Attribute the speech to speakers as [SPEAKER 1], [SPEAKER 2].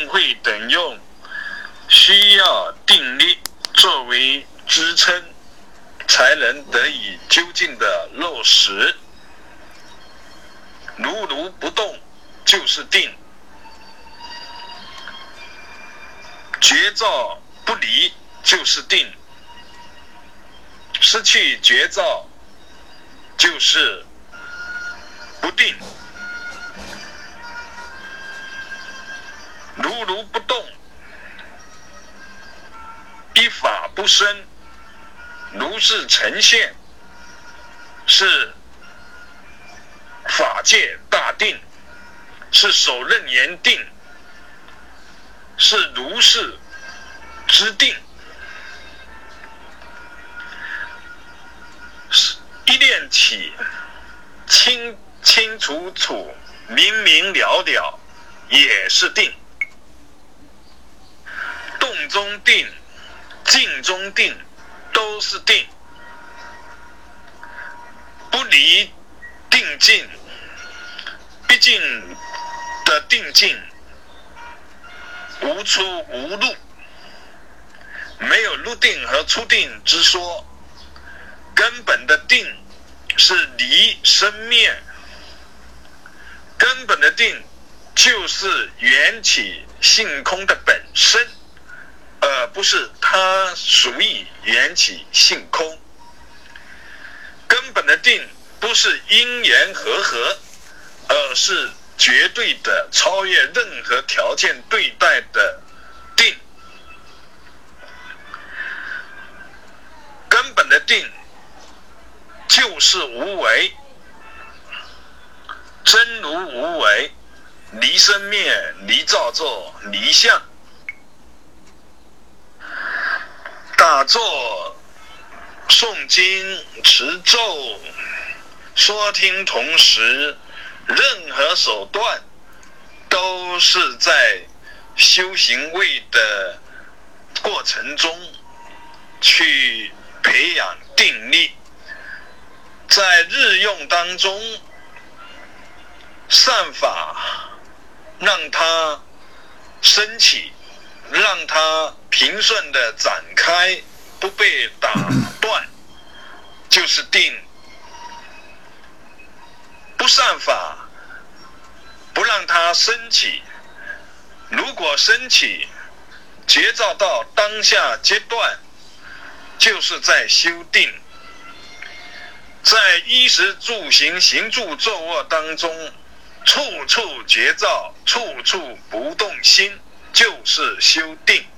[SPEAKER 1] 定慧等用，需要定力作为支撑，才能得以究竟的落实。如如不动就是定，觉照不离就是定，失去觉照就是不定。如如不动，一法不生，如是呈现，是法界大定，是首任言定，是如是之定，是一念起，清清楚楚，明明了了，也是定。中定，静中定，都是定，不离定境。毕竟的定境无出无入，没有入定和出定之说。根本的定是离生灭，根本的定就是缘起性空的本身。不是它属于缘起性空，根本的定不是因缘和合，而是绝对的超越任何条件对待的定。根本的定就是无为，真如无为，离生灭，离造作，离相。打坐、诵经、持咒、说听，同时，任何手段都是在修行位的过程中去培养定力，在日用当中善法让它升起，让它。平顺的展开，不被打断，就是定。不善法，不让它升起。如果升起，觉照到当下阶段，就是在修定。在衣食住行、行住坐卧当中，处处觉照，处处不动心，就是修订。